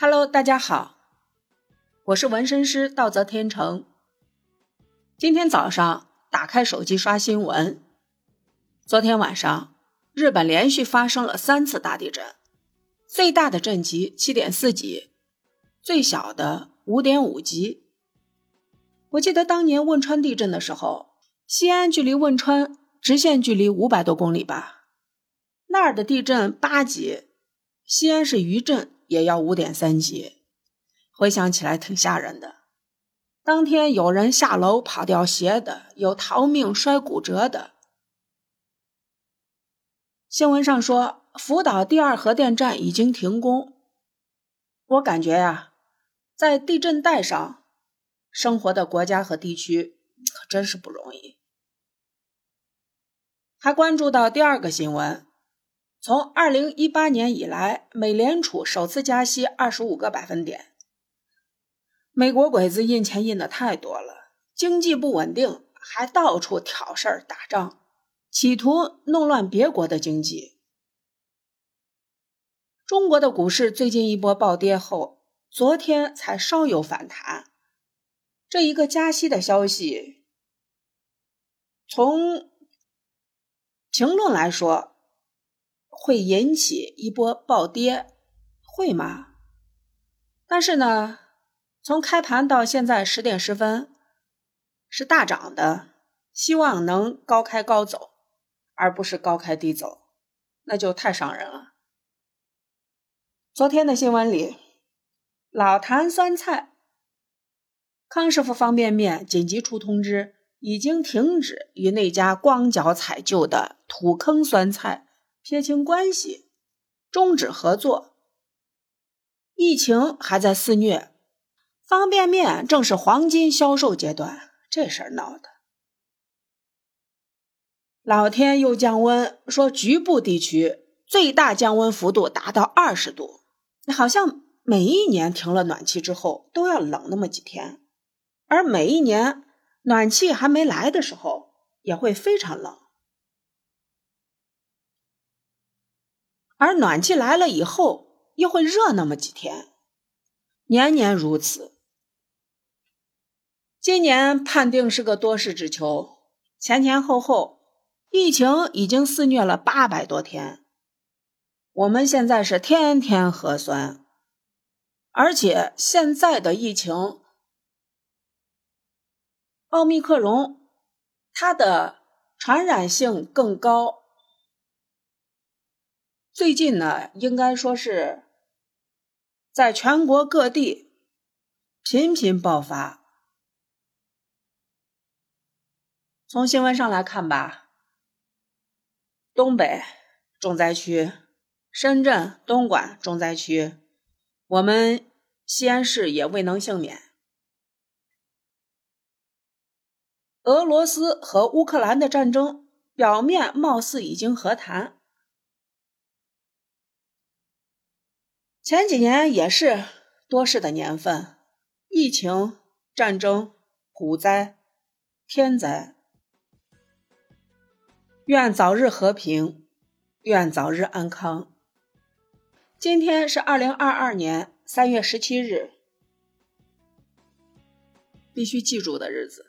Hello，大家好，我是纹身师道泽天成。今天早上打开手机刷新闻，昨天晚上日本连续发生了三次大地震，最大的震级七点四级，最小的五点五级。我记得当年汶川地震的时候，西安距离汶川直线距离五百多公里吧，那儿的地震八级，西安是余震也要五点三级，回想起来挺吓人的。当天有人下楼跑掉鞋的，有逃命摔骨折的。新闻上说福岛第二核电站已经停工，我感觉呀，在地震带上。生活的国家和地区可真是不容易。还关注到第二个新闻，从二零一八年以来，美联储首次加息二十五个百分点。美国鬼子印钱印的太多了，经济不稳定，还到处挑事儿打仗，企图弄乱别国的经济。中国的股市最近一波暴跌后，昨天才稍有反弹。这一个加息的消息，从评论来说，会引起一波暴跌，会吗？但是呢，从开盘到现在十点十分，是大涨的，希望能高开高走，而不是高开低走，那就太伤人了。昨天的新闻里，老坛酸菜。康师傅方便面紧急出通知，已经停止与那家光脚采旧的土坑酸菜撇清关系，终止合作。疫情还在肆虐，方便面正是黄金销售阶段，这事儿闹的。老天又降温，说局部地区最大降温幅度达到二十度，好像每一年停了暖气之后都要冷那么几天。而每一年暖气还没来的时候，也会非常冷；而暖气来了以后，又会热那么几天，年年如此。今年判定是个多事之秋，前前后后疫情已经肆虐了八百多天，我们现在是天天核酸，而且现在的疫情。奥密克戎，它的传染性更高。最近呢，应该说是在全国各地频频爆发。从新闻上来看吧，东北重灾区，深圳、东莞重灾区，我们西安市也未能幸免。俄罗斯和乌克兰的战争表面貌似已经和谈，前几年也是多事的年份，疫情、战争、股灾、天灾。愿早日和平，愿早日安康。今天是二零二二年三月十七日，必须记住的日子。